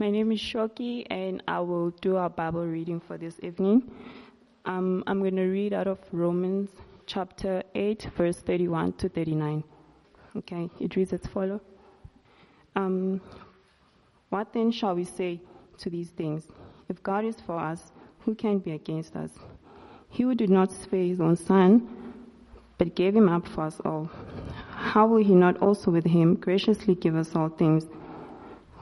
My name is Shoki, and I will do our Bible reading for this evening. Um, I'm going to read out of Romans chapter 8, verse 31 to 39. Okay, it reads as follows. Um, what then shall we say to these things? If God is for us, who can be against us? He who did not spare his own son, but gave him up for us all, how will he not also with him graciously give us all things?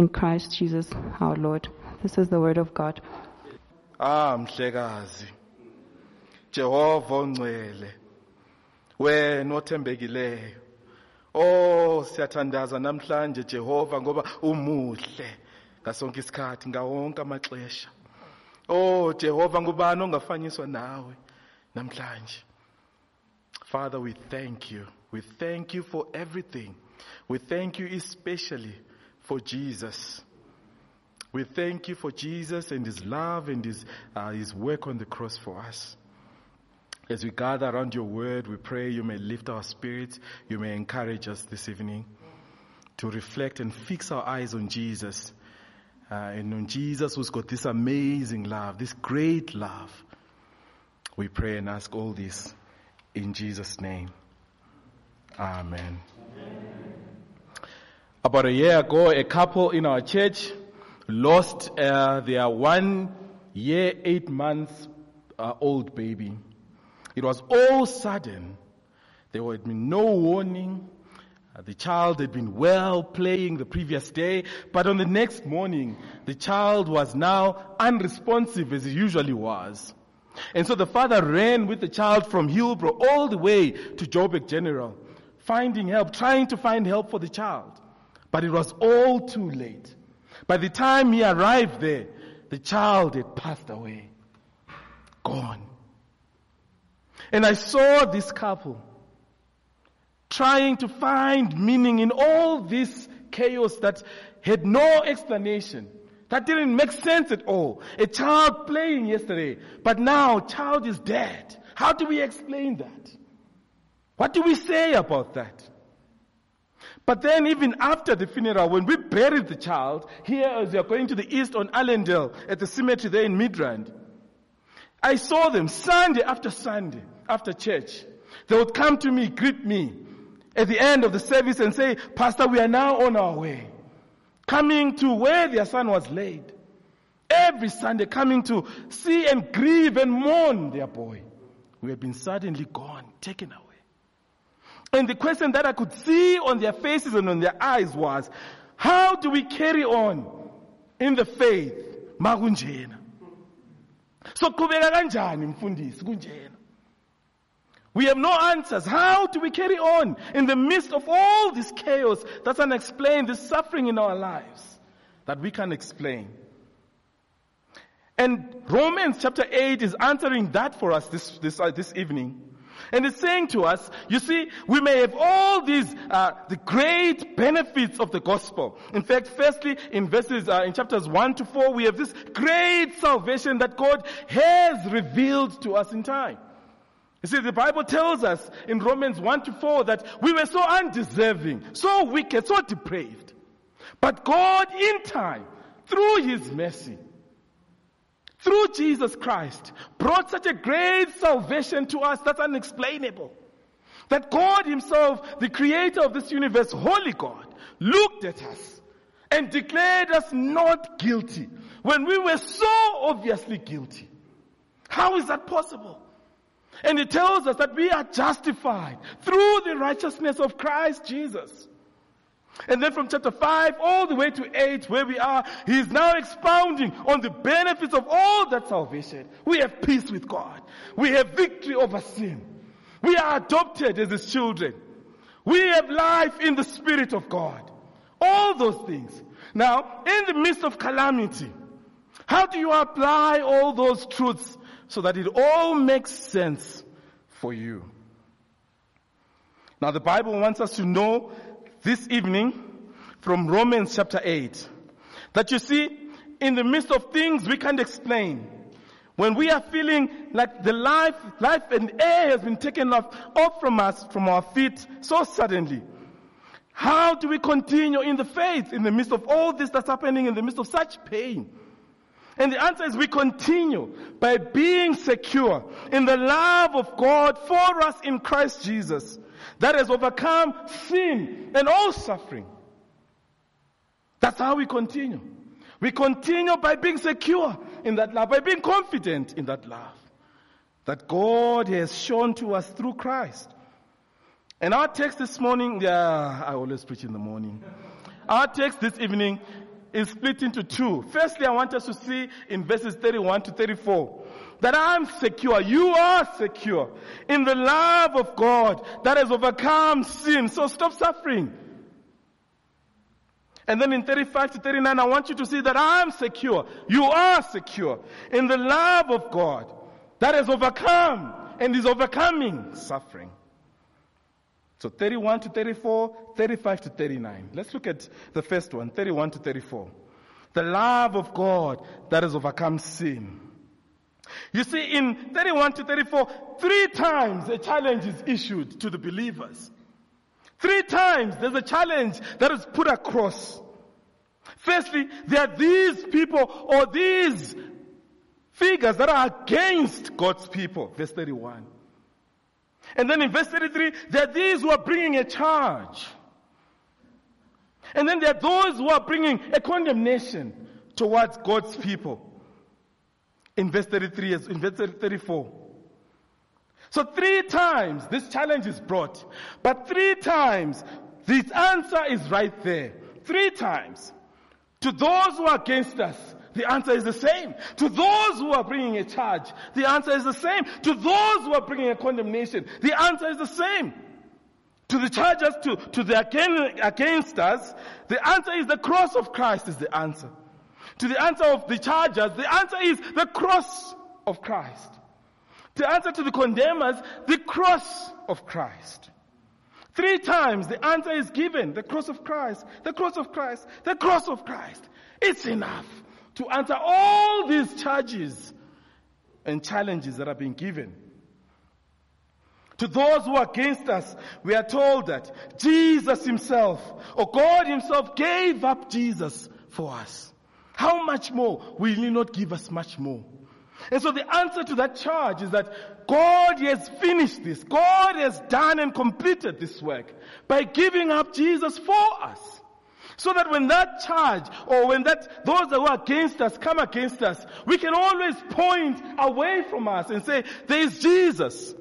in Christ Jesus our Lord. This is the word of God. Ah mhlekazi Jehova ongcwele wena othembekileyo. Oh siyathandaza namhlanje Jehova ngoba umuhle ngasonke isikhathi ngawonke amaxesha. Oh Jehova ngubani ongafanyiswa nawe namhlanje? Father we thank you. We thank you for everything. We thank you especially for Jesus we thank you for Jesus and his love and his uh, his work on the cross for us as we gather around your word, we pray you may lift our spirits, you may encourage us this evening to reflect and fix our eyes on Jesus. Uh, and on Jesus who's got this amazing love, this great love. We pray and ask all this in Jesus' name. Amen. About a year ago, a couple in our church lost uh, their one year, eight months uh, old baby. It was all sudden. There had been no warning. Uh, the child had been well playing the previous day, but on the next morning, the child was now unresponsive as he usually was. And so the father ran with the child from Hillbrow all the way to Joburg General, finding help, trying to find help for the child. But it was all too late. By the time he arrived there, the child had passed away. Gone. And I saw this couple trying to find meaning in all this chaos that had no explanation. That didn't make sense at all. A child playing yesterday, but now child is dead. How do we explain that? What do we say about that? But then even after the funeral, when we buried the child, here as we are going to the east on Allendale at the cemetery there in Midrand, I saw them Sunday after Sunday after church. They would come to me, greet me at the end of the service and say, Pastor, we are now on our way. Coming to where their son was laid. Every Sunday coming to see and grieve and mourn their boy. We have been suddenly gone, taken away. And the question that I could see on their faces and on their eyes was, how do we carry on in the faith? So? We have no answers. How do we carry on in the midst of all this chaos that's unexplained, this suffering in our lives that we can explain? And Romans chapter 8 is answering that for us this, this, uh, this evening. And it's saying to us, you see, we may have all these, uh, the great benefits of the gospel. In fact, firstly, in verses, uh, in chapters 1 to 4, we have this great salvation that God has revealed to us in time. You see, the Bible tells us in Romans 1 to 4 that we were so undeserving, so wicked, so depraved. But God in time, through His mercy, through Jesus Christ, brought such a great salvation to us that's unexplainable. That God Himself, the creator of this universe, holy God, looked at us and declared us not guilty when we were so obviously guilty. How is that possible? And it tells us that we are justified through the righteousness of Christ Jesus. And then from chapter 5 all the way to 8 where we are, he is now expounding on the benefits of all that salvation. We have peace with God. We have victory over sin. We are adopted as his children. We have life in the Spirit of God. All those things. Now, in the midst of calamity, how do you apply all those truths so that it all makes sense for you? Now, the Bible wants us to know this evening from Romans chapter 8 that you see, in the midst of things we can't explain, when we are feeling like the life, life and air has been taken off, off from us, from our feet so suddenly, how do we continue in the faith in the midst of all this that's happening in the midst of such pain? And the answer is we continue by being secure in the love of God for us in Christ Jesus that has overcome sin and all suffering. That's how we continue. We continue by being secure in that love, by being confident in that love that God has shown to us through Christ. And our text this morning, yeah, I always preach in the morning. Our text this evening is split into two. Firstly, I want us to see in verses 31 to 34 that I'm secure. You are secure in the love of God that has overcome sin. So stop suffering. And then in 35 to 39, I want you to see that I'm secure. You are secure in the love of God that has overcome and is overcoming suffering. So 31 to 34, 35 to 39. Let's look at the first one, 31 to 34. The love of God that has overcome sin. You see, in 31 to 34, three times a challenge is issued to the believers. Three times there's a challenge that is put across. Firstly, there are these people or these figures that are against God's people. Verse 31. And then in verse 33, there are these who are bringing a charge. And then there are those who are bringing a condemnation towards God's people. In verse 33, in verse 34. So three times this challenge is brought, but three times this answer is right there. Three times. To those who are against us, the answer is the same. To those who are bringing a charge, the answer is the same. To those who are bringing a condemnation, the answer is the same. To the charges, to, to the against us, the answer is the cross of Christ is the answer. To the answer of the charges, the answer is the cross of Christ. The answer to the condemners, the cross of Christ. Three times the answer is given, the cross of Christ, the cross of Christ, the cross of Christ. It's enough to answer all these charges and challenges that are being given. To those who are against us, we are told that Jesus himself, or God himself gave up Jesus for us. How much more will he not give us much more? And so the answer to that charge is that God has finished this. God has done and completed this work by giving up Jesus for us. So that when that charge or when that, those that were against us come against us, we can always point away from us and say, there is Jesus.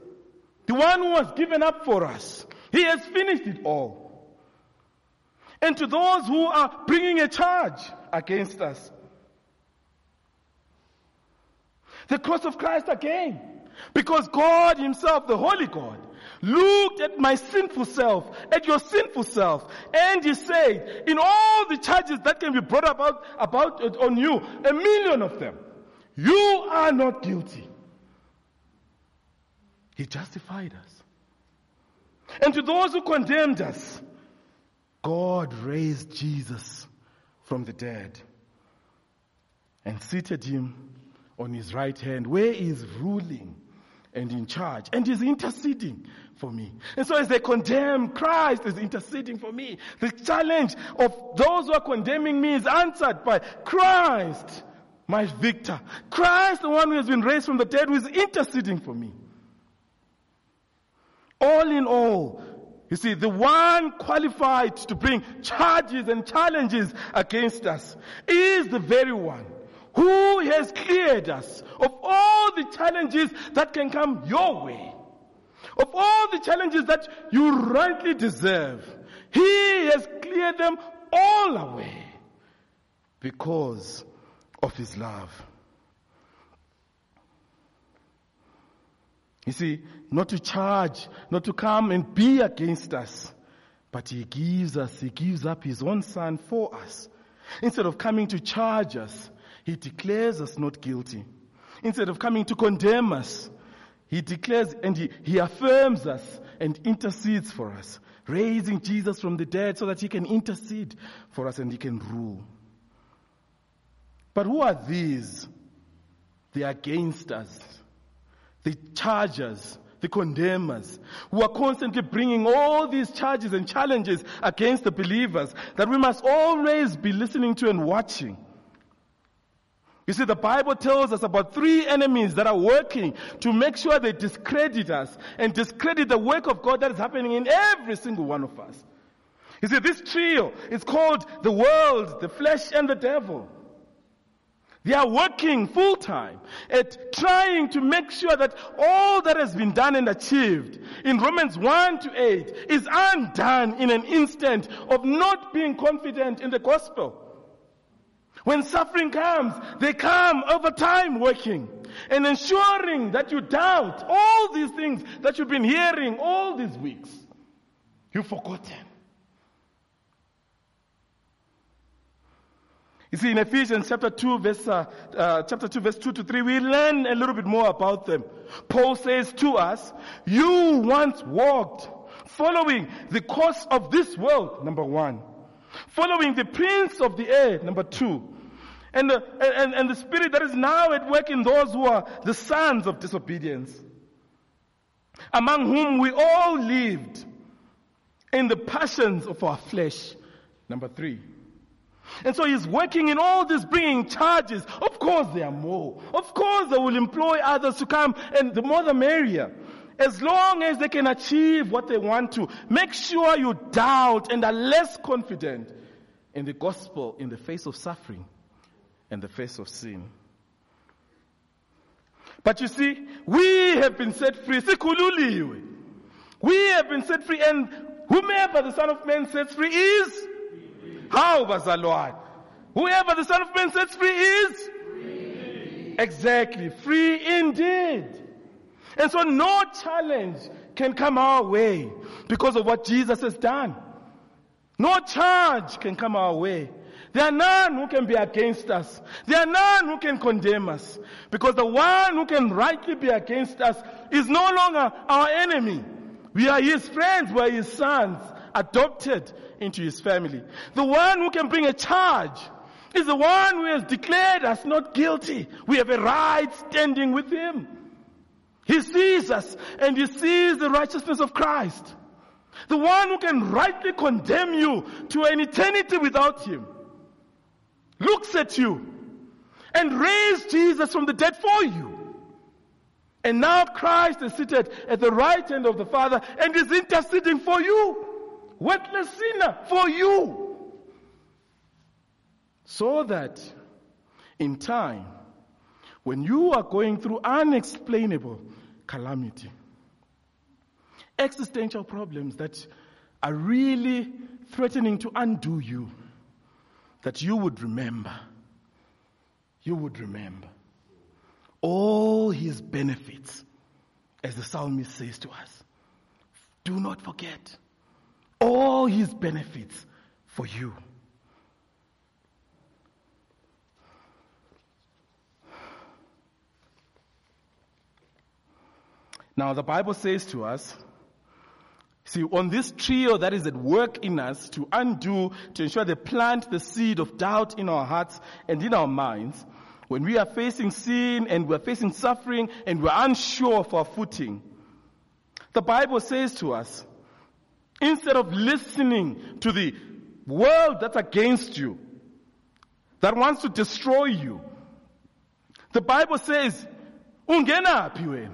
The one who was given up for us. He has finished it all. And to those who are bringing a charge against us, the cross of Christ again. Because God himself, the Holy God, looked at my sinful self, at your sinful self, and he said, in all the charges that can be brought about, about on you, a million of them, you are not guilty. He justified us. And to those who condemned us, God raised Jesus from the dead and seated him on his right hand where he is ruling and in charge and is interceding for me. And so as they condemn, Christ is interceding for me. The challenge of those who are condemning me is answered by Christ, my victor. Christ, the one who has been raised from the dead, who is interceding for me. All in all, You see, the one qualified to bring charges and challenges against us is the very one who has cleared us of all the challenges that can come your way, of all the challenges that you rightly deserve. He has cleared them all away because of his love. You see, not to charge, not to come and be against us, but he gives us, he gives up his own son for us. Instead of coming to charge us, he declares us not guilty. Instead of coming to condemn us, he declares and he, he affirms us and intercedes for us, raising Jesus from the dead so that he can intercede for us and he can rule. But who are these? They are against us. The chargers, the condemners, who are constantly bringing all these charges and challenges against the believers that we must always be listening to and watching. You see, the Bible tells us about three enemies that are working to make sure they discredit us and discredit the work of God that is happening in every single one of us. You see, this trio is called the world, the flesh, and the devil. They are working full time at trying to make sure that all that has been done and achieved in Romans 1 to 8 is undone in an instant of not being confident in the gospel. When suffering comes, they come over time working and ensuring that you doubt all these things that you've been hearing all these weeks. You've forgotten. You see, in Ephesians chapter 2, verse, uh, uh, chapter 2, verse 2 to 3, we learn a little bit more about them. Paul says to us, you once walked following the course of this world, number one. Following the prince of the air, number two. And and, and the spirit that is now at work in those who are the sons of disobedience. Among whom we all lived in the passions of our flesh. Number three. And so he's working in all this, bringing charges. Of course there are more. Of course they will employ others to come, and the more the merrier. As long as they can achieve what they want to, make sure you doubt and are less confident in the gospel in the face of suffering and the face of sin. But you see, we have been set free. We have been set free, and whomever the Son of Man sets free is how, Bazalwan? Whoever the Son of Man sets free is? Free. Exactly. Free indeed. And so no challenge can come our way because of what Jesus has done. No charge can come our way. There are none who can be against us. There are none who can condemn us. Because the one who can rightly be against us is no longer our enemy. We are his friends, we are his sons, adopted into his family. The one who can bring a charge is the one who has declared us not guilty. We have a right standing with him. He sees us and he sees the righteousness of Christ. The one who can rightly condemn you to an eternity without him looks at you and raised Jesus from the dead for you. And now Christ is seated at the right hand of the Father and is interceding for you worthless sinner for you. So that in time, when you are going through unexplainable calamity, existential problems that are really threatening to undo you, that you would remember, you would remember all his benefits, as the psalmist says to us. Do not forget all his benefits for you. Now, the Bible says to us, see, on this trio that is at work in us to undo, to ensure they plant the seed of doubt in our hearts and in our minds, when we are facing sin and we're facing suffering and we're unsure of our footing, the Bible says to us, Instead of listening to the world that's against you, that wants to destroy you, the Bible says, Ungena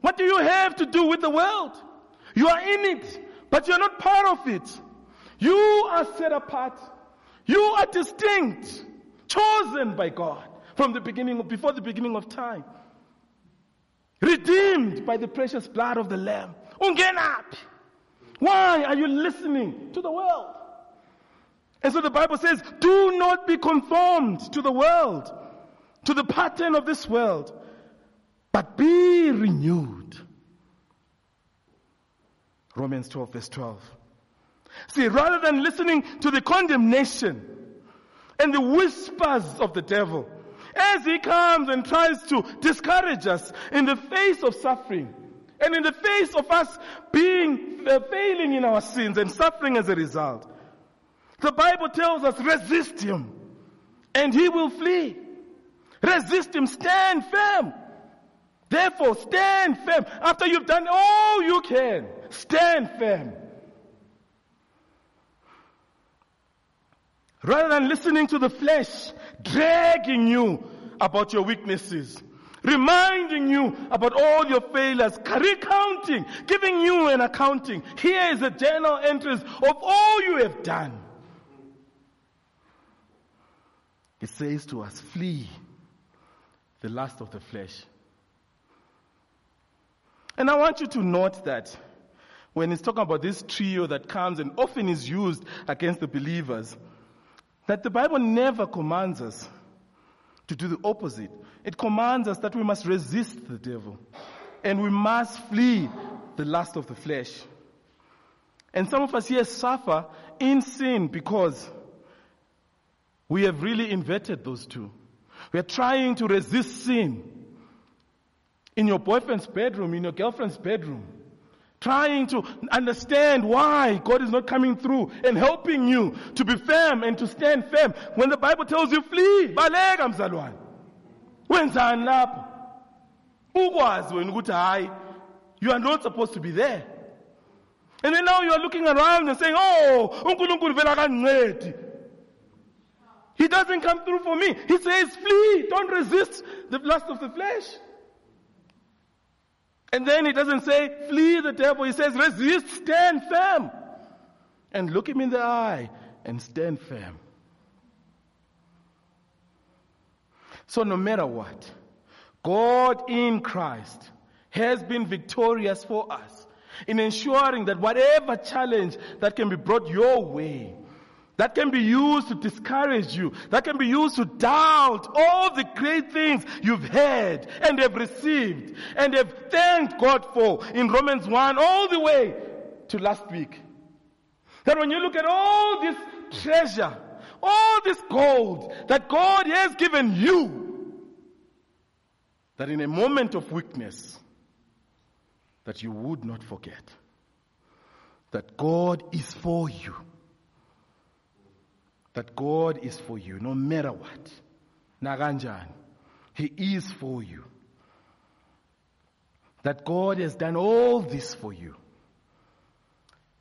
What do you have to do with the world? You are in it. But you're not part of it. You are set apart. You are distinct, chosen by God from the beginning, before the beginning of time. Redeemed by the precious blood of the Lamb. Ungenaphi? Why are you listening to the world? And so the Bible says, do not be conformed to the world, to the pattern of this world, but be renewed. Romans 12 verse 12. See, rather than listening to the condemnation and the whispers of the devil, as he comes and tries to discourage us in the face of suffering, and in the face of us being uh, failing in our sins and suffering as a result, the Bible tells us resist him and he will flee. Resist him, stand firm. Therefore, stand firm. After you've done all you can, stand firm. Rather than listening to the flesh dragging you about your weaknesses, reminding you about all your failures, recounting, giving you an accounting. Here is the journal entries of all you have done. It says to us, flee the lust of the flesh. And I want you to note that when it's talking about this trio that comes and often is used against the believers, that the Bible never commands us to do the opposite. It commands us that we must resist the devil and we must flee the lust of the flesh. And some of us here suffer in sin because we have really inverted those two. We are trying to resist sin in your boyfriend's bedroom, in your girlfriend's bedroom. Trying to understand why God is not coming through and helping you to be firm and to stand firm. When the Bible tells you flee, baleka mzalwane. Wenzani lapho? Ukwazi wena ukuthi hayi, you are not supposed to be there. And then now you are looking around and saying, oh, uNkulunkulu vela. He doesn't come through for me. He says, flee, don't resist the lust of the flesh. And then he doesn't say, flee the devil. He says, resist, stand firm. And look him in the eye and stand firm. So no matter what, God in Christ has been victorious for us in ensuring that whatever challenge that can be brought your way, that can be used to discourage you, that can be used to doubt all the great things you've heard and have received and have thanked God for in Romans 1 all the way to last week. That when you look at all this treasure, all this gold that God has given you, that in a moment of weakness, that you would not forget that God is for you that God is for you no matter what. Naganjan. He is for you. That God has done all this for you.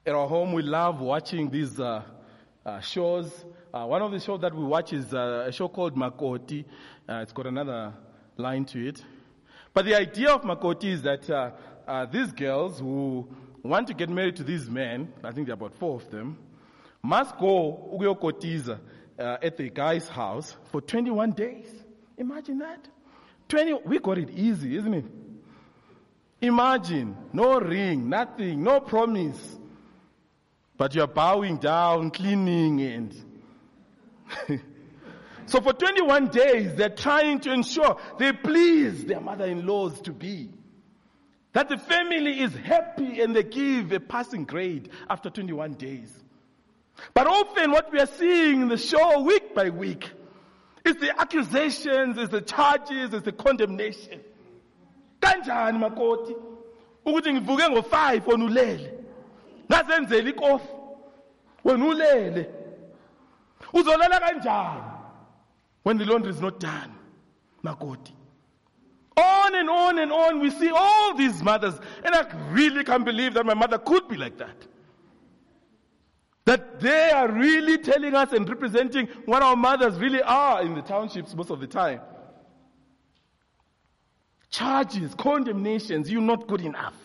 At our home, we love watching these uh, uh, shows. Uh, one of the shows that we watch is uh, a show called Makoti. Uh, it's got another line to it. But the idea of Makoti is that uh, these girls who want to get married to these men, I think there are about four of them, must go ukuyokotiza uh, at the guy's house for 21 days. Imagine that. 20, we got it easy, isn't it? Imagine, no ring, nothing, no promise. But you're bowing down, cleaning and so for 21 days, they're trying to ensure they please their mother-in-laws to be. That the family is happy and they give a passing grade after 21 days. But often what we are seeing in the show week by week is the accusations, is the charges, is the condemnation. Kanjani makoti? Ukuthi ngivuke ngo5 wena. Ngazenzela ikofi. Wena. Uzolala kanjani? When the laundry is not done. Makoti. On and on and on we see all these mothers and I really can't believe that my mother could be like that. That they are really telling us and representing what our mothers really are in the townships most of the time. Charges, condemnations, you're not good enough.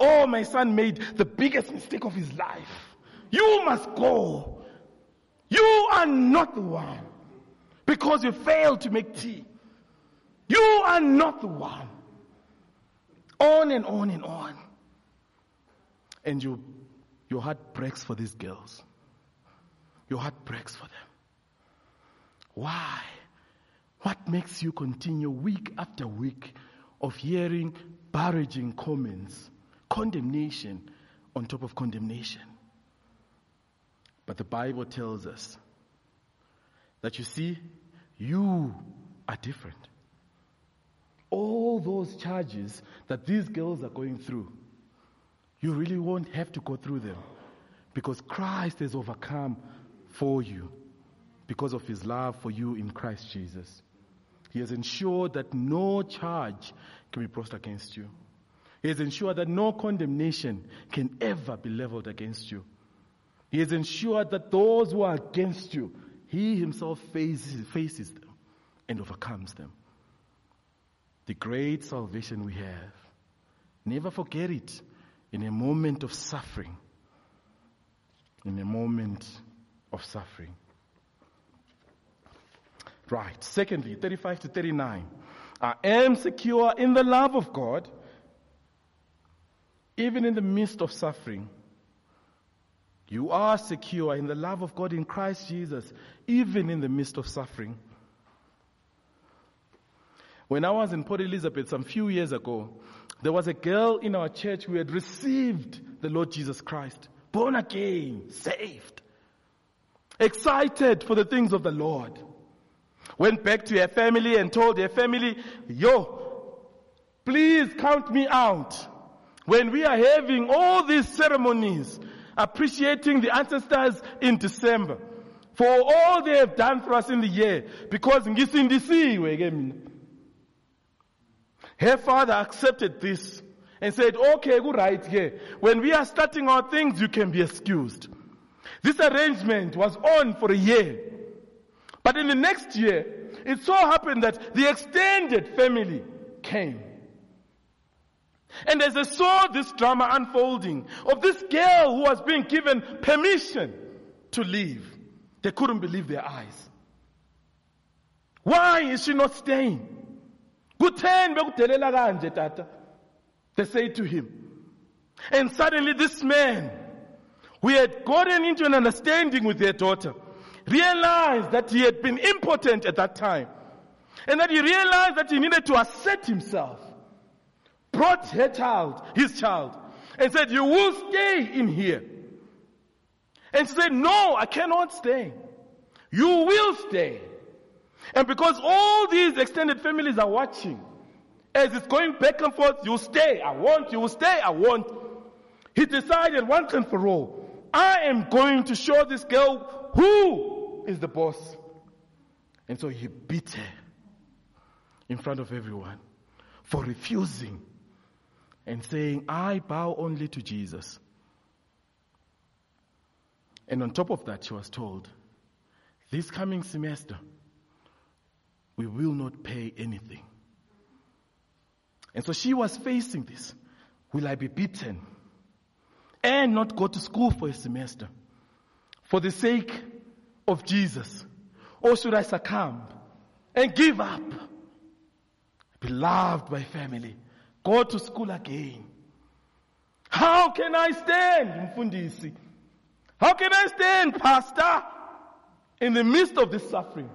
Oh, my son made the biggest mistake of his life. You must go. You are not the one because you failed to make tea. You are not the one. On and on and on. And you, your heart breaks for these girls. Your heart breaks for them. Why? What makes you continue week after week of hearing barraging comments, condemnation on top of condemnation? But the Bible tells us that you see, you are different. All those charges that these girls are going through, you really won't have to go through them because Christ has overcome for you because of his love for you in Christ Jesus. He has ensured that no charge can be brought against you. He has ensured that no condemnation can ever be leveled against you. He has ensured that those who are against you, he himself faces, faces them and overcomes them. The great salvation we have. Never forget it in a moment of suffering. In a moment of suffering. Right. Secondly, 35 to 39. I am secure in the love of God, even in the midst of suffering. You are secure in the love of God in Christ Jesus, even in the midst of suffering. When I was in Port Elizabeth some few years ago, there was a girl in our church who had received the Lord Jesus Christ, born again, saved, excited for the things of the Lord. Went back to her family and told her family, yo, please count me out. When we are having all these ceremonies, appreciating the ancestors in December for all they have done for us in the year because ngisindisiwe ke mina her father accepted this and said okay go right here when we are starting our things you can be excused this arrangement was on for a year but in the next year it so happened that the extended family came and as they saw this drama unfolding of this girl who was being given permission to leave, they couldn't believe their eyes. Why is she not staying? Kutheni bekudelela kanje tata? They say to him. And suddenly this man, who had gotten into an understanding with their daughter, realized that he had been impotent at that time. And that he realized that he needed to assert himself brought her child, his child, and said, You will stay in here. And she said, No, I cannot stay. You will stay. And because all these extended families are watching, as it's going back and forth, you stay, I want, you stay, I want. He decided once and for all, I am going to show this girl who is the boss. And so he beat her in front of everyone for refusing and saying, I bow only to Jesus. And on top of that, she was told, this coming semester, we will not pay anything. And so she was facing this. Will I be beaten and not go to school for a semester for the sake of Jesus? Or should I succumb and give up? Be loved by family, go to school again. How can I stand, Mfundisi? How can I stand, Pastor, in the midst of this suffering?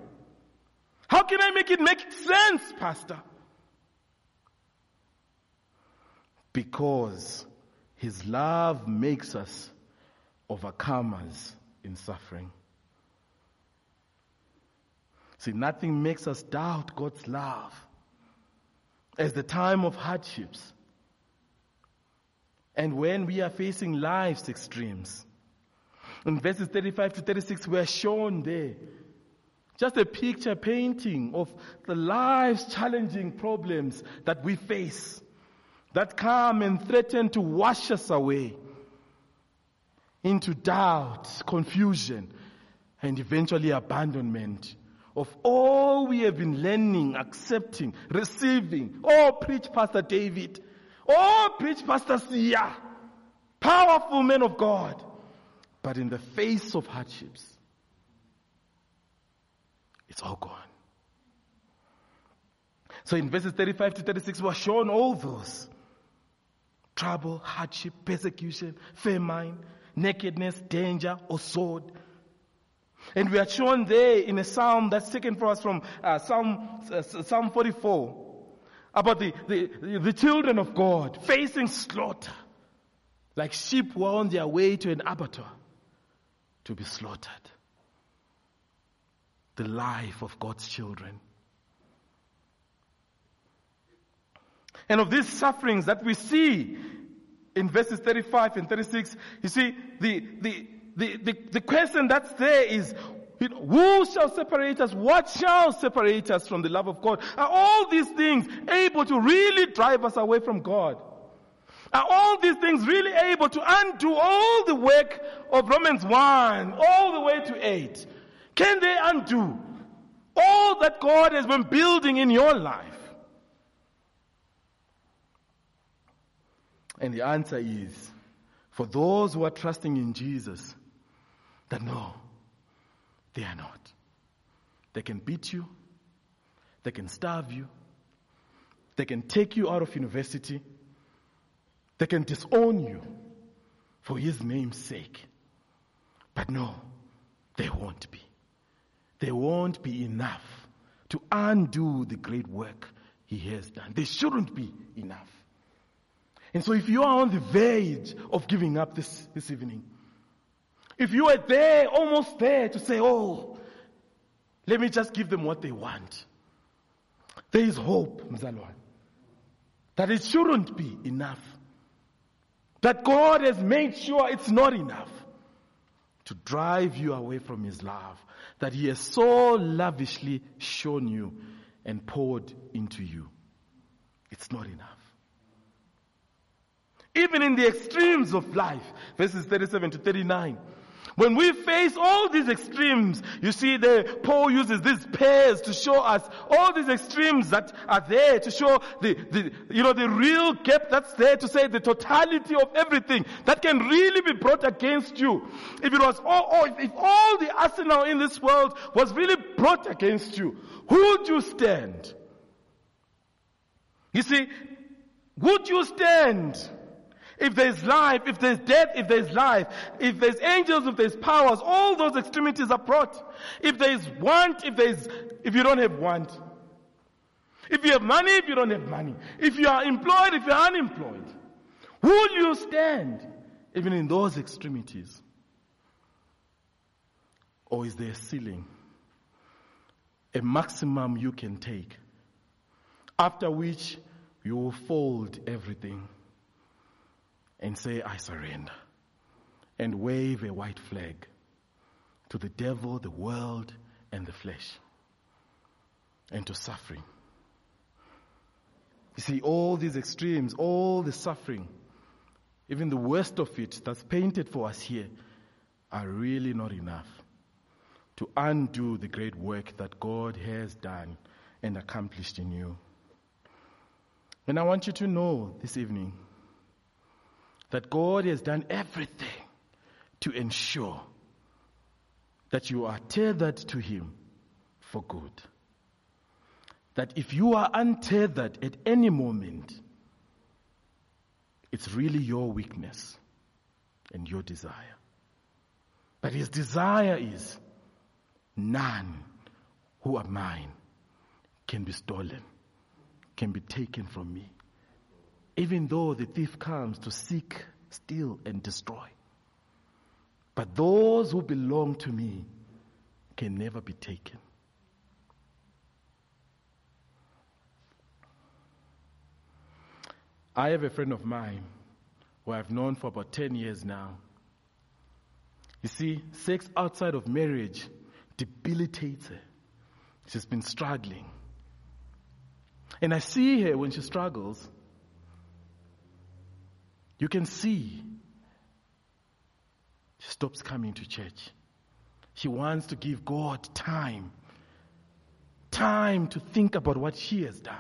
How can I make it make sense, Pastor? Because His love makes us overcomers in suffering. See, nothing makes us doubt God's love as the time of hardships and when we are facing life's extremes. In verses 35 to 36, we are shown there just a picture painting of the life's challenging problems that we face that come and threaten to wash us away into doubt, confusion, and eventually abandonment of all we have been learning, accepting, receiving. Oh, preach, Pastor David. Oh, preach Pastor Sia. Powerful men of God. But in the face of hardships, it's all gone. So in verses 35 to 36, we're shown all those trouble, hardship, persecution, famine, nakedness, danger, or sword. And we are shown there in a psalm that's taken for us from uh, Psalm, uh, psalm 44 about the, the, the children of God facing slaughter like sheep who are on their way to an abattoir to be slaughtered. The life of God's children. And of these sufferings that we see in verses 35 and 36, you see, the, the, the, the, the question that's there is, who shall separate us? What shall separate us from the love of God? Are all these things able to really drive us away from God? Are all these things really able to undo all the work of Romans 1 all the way to 8? Can they undo all that God has been building in your life? And the answer is for those who are trusting in Jesus, that no, they are not. They can beat you, they can starve you, they can take you out of university, they can disown you for his name's sake. But no, they won't be. They won't be enough to undo the great work he has done. They shouldn't be enough. And so if you are on the verge of giving up this, this evening, if you are there, almost there to say, oh, let me just give them what they want. There is hope, Mzalwan. That it shouldn't be enough. That God has made sure it's not enough to drive you away from His love. That He has so lavishly shown you and poured into you. It's not enough. Even in the extremes of life, verses 37 to 39, when we face all these extremes, you see the Paul uses these pairs to show us all these extremes that are there to show the, the, you know, the real gap that's there to say the totality of everything that can really be brought against you. If it was all, all if all the arsenal in this world was really brought against you, who would you stand? You see, would you stand? If there's life, if there's death, if there's life, if there's angels, if there's powers, all those extremities are brought. If there's want, if there's, if you don't have want. If you have money, if you don't have money. If you are employed, if you're unemployed. who Will you stand even in those extremities? Or is there a ceiling? A maximum you can take. After which you will fold everything and say, I surrender, and wave a white flag to the devil, the world, and the flesh, and to suffering. You see, all these extremes, all the suffering, even the worst of it that's painted for us here, are really not enough to undo the great work that God has done and accomplished in you. And I want you to know this evening that God has done everything to ensure that you are tethered to Him for good. That if you are untethered at any moment, it's really your weakness and your desire. But His desire is none who are mine can be stolen, can be taken from me even though the thief comes to seek, steal, and destroy. But those who belong to me can never be taken. I have a friend of mine who I've known for about 10 years now. You see, sex outside of marriage debilitates her. She's been struggling. And I see her when she struggles, you can see she stops coming to church. She wants to give God time. Time to think about what she has done.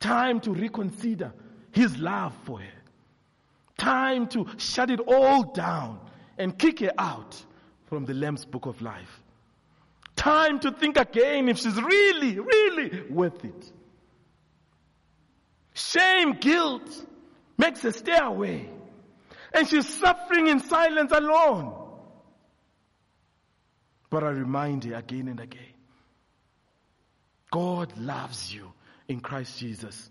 Time to reconsider his love for her. Time to shut it all down and kick her out from the Lamb's book of life. Time to think again if she's really, really worth it. Shame, guilt makes her stay away. And she's suffering in silence alone. But I remind her again and again God loves you in Christ Jesus.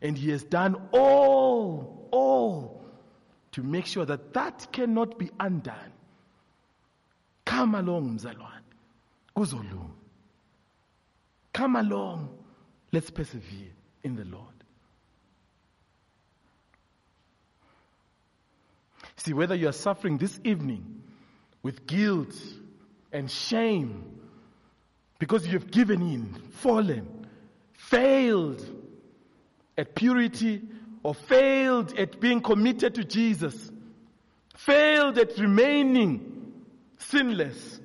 And He has done all, all to make sure that that cannot be undone. Come along, Mzalwan. Kuzolunga. Come along. Let's persevere in the Lord. See, whether you are suffering this evening with guilt and shame because you've given in, fallen, failed at purity, or failed at being committed to Jesus, failed at remaining sinless.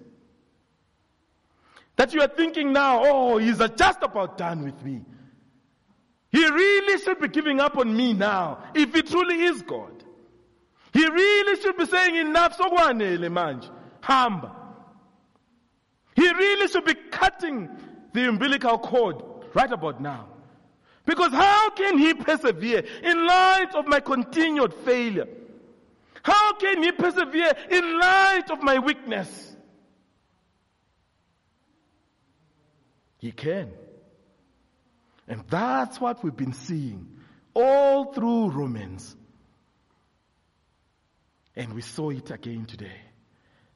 That you are thinking now, oh, he's just about done with me. He really should be giving up on me now, if he truly is God. He really should be saying enough, so manje, hamba. He really should be cutting the umbilical cord right about now. Because how can he persevere in light of my continued failure? How can he persevere in light of my weakness? He can. And that's what we've been seeing all through Romans. And we saw it again today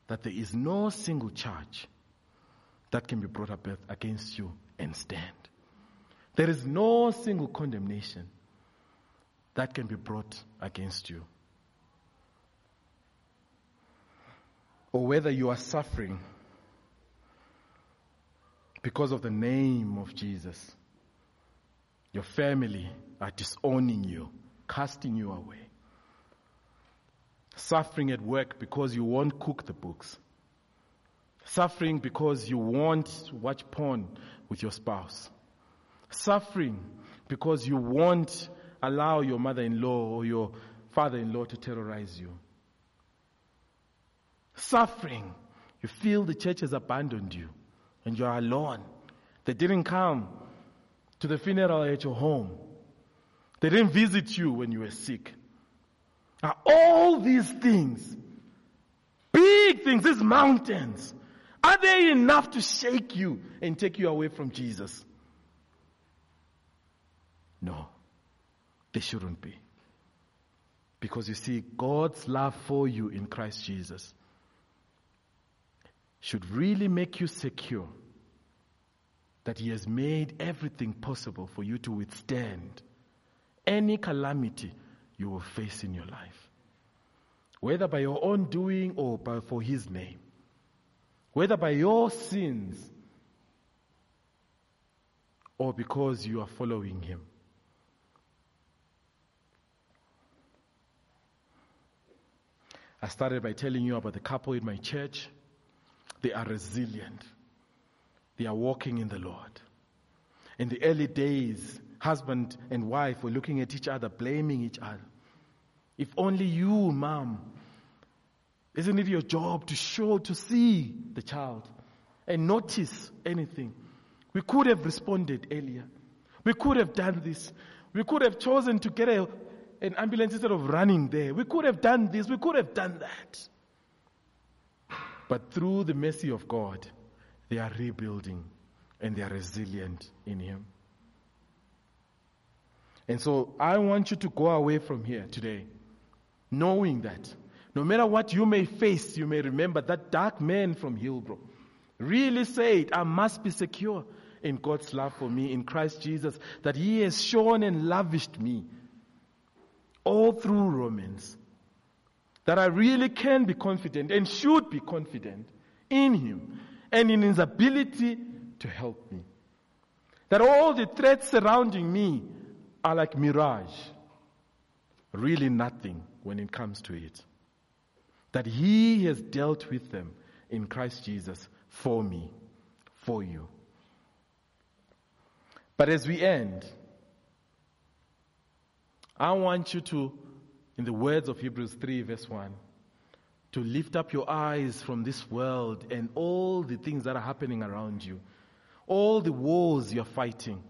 that there is no single charge that can be brought up against you and stand. There is no single condemnation that can be brought against you. Or whether you are suffering because of the name of Jesus, your family are disowning you, casting you away. Suffering at work because you won't cook the books. Suffering because you won't watch porn with your spouse Suffering because you won't allow your mother in law or your father in law to terrorize you. Suffering. You feel the church has abandoned you and you are alone. They didn't come to the funeral at your home. They didn't visit you when you were sick. Are all these things, big things, these mountains, are they enough to shake you and take you away from Jesus? No, they shouldn't be. Because you see, God's love for you in Christ Jesus should really make you secure that He has made everything possible for you to withstand any calamity you will face in your life. Whether by your own doing or by, for His name. Whether by your sins or because you are following Him. I started by telling you about the couple in my church. They are resilient. They are walking in the Lord. In the early days, husband and wife were looking at each other, blaming each other. If only you, mom, isn't it your job to show, to see the child and notice anything? We could have responded earlier. We could have done this. We could have chosen to get a an ambulance instead of running there. We could have done this, we could have done that. But through the mercy of God, they are rebuilding and they are resilient in Him. And so I want you to go away from here today knowing that no matter what you may face, you may remember that dark man from Hillbrow really said, I must be secure in God's love for me in Christ Jesus, that He has shown and lavished me all through Romans that I really can be confident and should be confident in Him and in His ability to help me. That all the threats surrounding me are like mirage, really nothing when it comes to it. That He has dealt with them in Christ Jesus for me, for you. But as we end, I want you to, in the words of Hebrews 3, verse 1, to lift up your eyes from this world and all the things that are happening around you, all the wars you're fighting,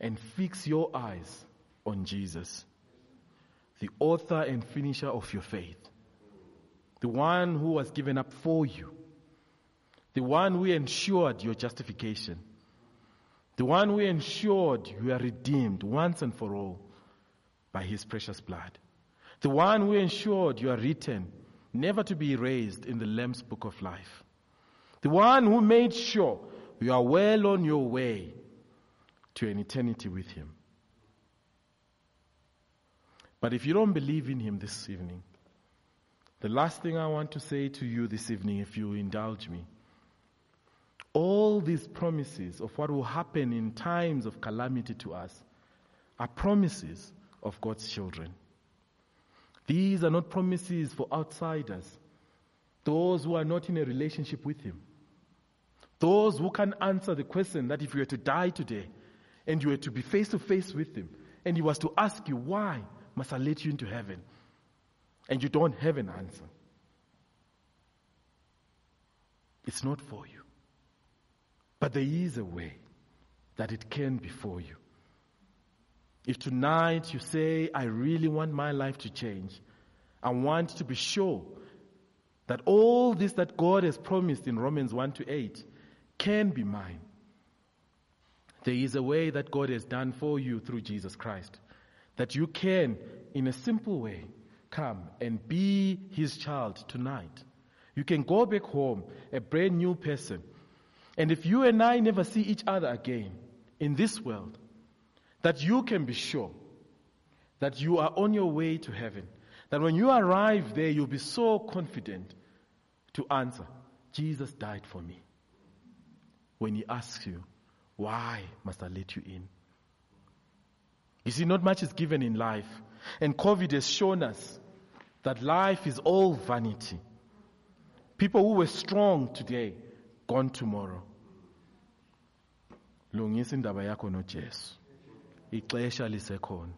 and fix your eyes on Jesus, the author and finisher of your faith, the one who was given up for you, the one who ensured your justification, the one who ensured you are redeemed once and for all by his precious blood, the one who ensured you are written never to be erased in the Lamb's book of life, the one who made sure you are well on your way to an eternity with him. But if you don't believe in him this evening, the last thing I want to say to you this evening, if you indulge me, all these promises of what will happen in times of calamity to us are promises of God's children. These are not promises for outsiders, those who are not in a relationship with Him, those who can answer the question that if you were to die today and you were to be face to face with Him and He was to ask you, Why must I let you into heaven? and you don't have an answer, it's not for you. But there is a way that it can be for you. If tonight you say, I really want my life to change, I want to be sure that all this that God has promised in Romans 1 to 8 can be mine. There is a way that God has done for you through Jesus Christ. That you can, in a simple way, come and be His child tonight. You can go back home a brand new person. And if you and I never see each other again in this world, that you can be sure that you are on your way to heaven. That when you arrive there, you'll be so confident to answer, Jesus died for me. When he asks you, why must I let you in? You see, not much is given in life. And COVID has shown us that life is all vanity. People who were strong today, gone tomorrow. Lungisa indaba yakho noJesu. ixesha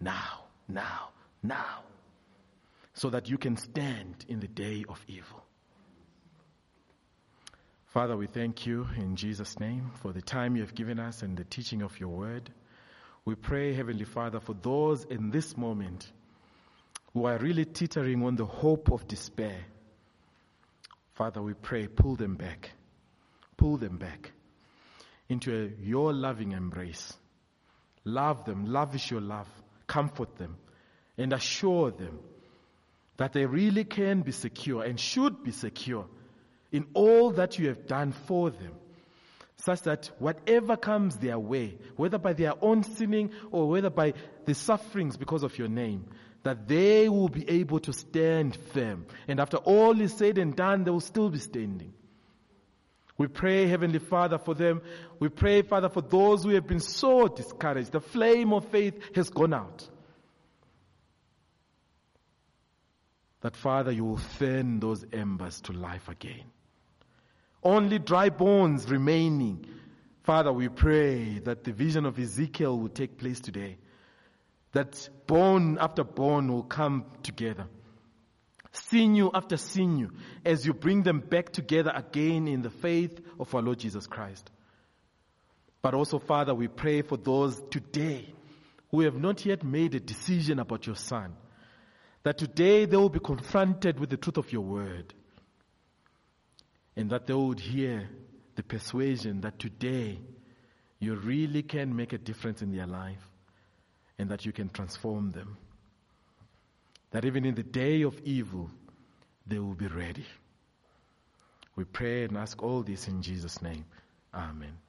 now now now so that you can stand in the day of evil father we thank you in jesus name for the time you have given us and the teaching of your word. We pray heavenly father for those in this moment who are really teetering on the hope of despair. Father we pray pull them back. Pull them back into a, your loving embrace. Love them, lavish your love, comfort them, and assure them that they really can be secure and should be secure in all that you have done for them. Such that whatever comes their way, whether by their own sinning or whether by the sufferings because of your name, that they will be able to stand firm. And after all is said and done, they will still be standing. We pray, Heavenly Father, for them. We pray, Father, for those who have been so discouraged. The flame of faith has gone out. That, Father, you will fan those embers to life again. Only dry bones remaining. Father, we pray that the vision of Ezekiel will take place today. That bone after bone will come together sinew after sinew, as you bring them back together again in the faith of our Lord Jesus Christ. But also, Father, we pray for those today who have not yet made a decision about your Son, that today they will be confronted with the truth of your word, and that they would hear the persuasion that today you really can make a difference in their life and that you can transform them that even in the day of evil, they will be ready. We pray and ask all this in Jesus' name. Amen.